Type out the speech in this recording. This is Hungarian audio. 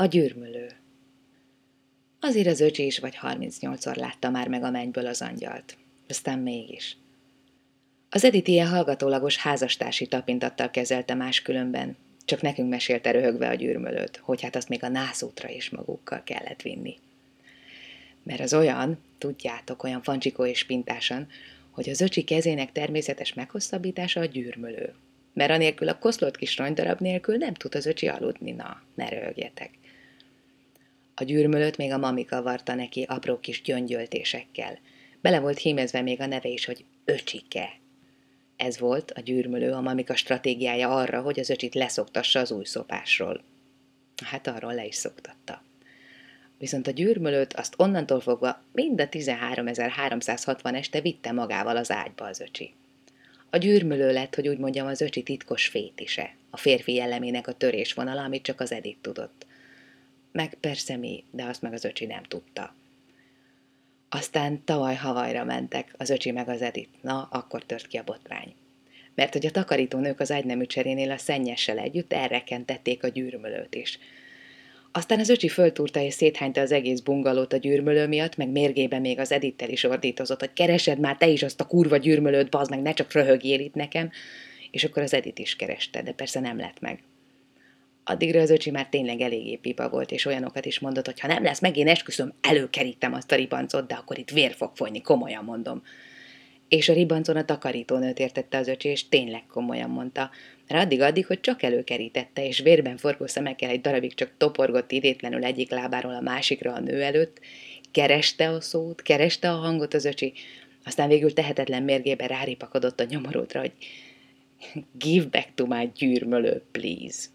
A gyűrmölő. Azért az öcsi is vagy 38-szor látta már meg a mennyből az angyalt. Aztán mégis. Az Edith ilyen hallgatólagos házastársi tapintattal kezelte máskülönben, csak nekünk mesélte röhögve a gyűrmölőt, hogy hát azt még a nászútra is magukkal kellett vinni. Mert az olyan, tudjátok, olyan fancsikó és pintásan, hogy az öcsi kezének természetes meghosszabbítása a gyűrmölő. Mert anélkül a koszlott kis rongydarab nélkül nem tud az öcsi aludni, na, ne röhögjetek. A gyűrmölőt még a mamika varta neki apró kis gyöngyöltésekkel. Bele volt hímezve még a neve is, hogy öcsike. Ez volt a gyűrmölő a mamika stratégiája arra, hogy az öcsit leszoktassa az új szopásról. Hát arról le is szoktatta. Viszont a gyűrmölőt azt onnantól fogva mind a 13.360 este vitte magával az ágyba az öcsi. A gyűrmölő lett, hogy úgy mondjam, az öcsi titkos fétise, a férfi jellemének a törésvonala, amit csak az Edith tudott. Meg persze mi, de azt meg az öcsi nem tudta. Aztán tavaly havajra mentek, az öcsi meg az Edith. Na, akkor tört ki a botrány. Mert hogy a takarítónők az ágynemű cserénél a szennyessel együtt elrekentették a gyűrmölőt is. Aztán az öcsi föltúrta és széthányta az egész bungalót a gyűrmölő miatt, meg mérgébe még az Edittel is ordítozott, hogy keresed már te is azt a kurva gyűrmölőt, bazd meg, ne csak röhögjél itt nekem. És akkor az Edit is kereste, de persze nem lett meg. Addigra az öcsi már tényleg eléggé pipa volt, és olyanokat is mondott, hogy ha nem lesz meg, én esküszöm, előkerítem azt a ribancot, de akkor itt vér fog folyni, komolyan mondom. És a ribancon a takarítónőt értette az öcsi, és tényleg komolyan mondta. Mert addig-addig, hogy csak előkerítette, és vérben forgó szemekkel egy darabig csak toporgott idétlenül egyik lábáról a másikra a nő előtt, kereste a szót, kereste a hangot az öcsi, aztán végül tehetetlen mérgébe ráripakodott a nyomorótra, hogy give back to my gyűrmölő, please.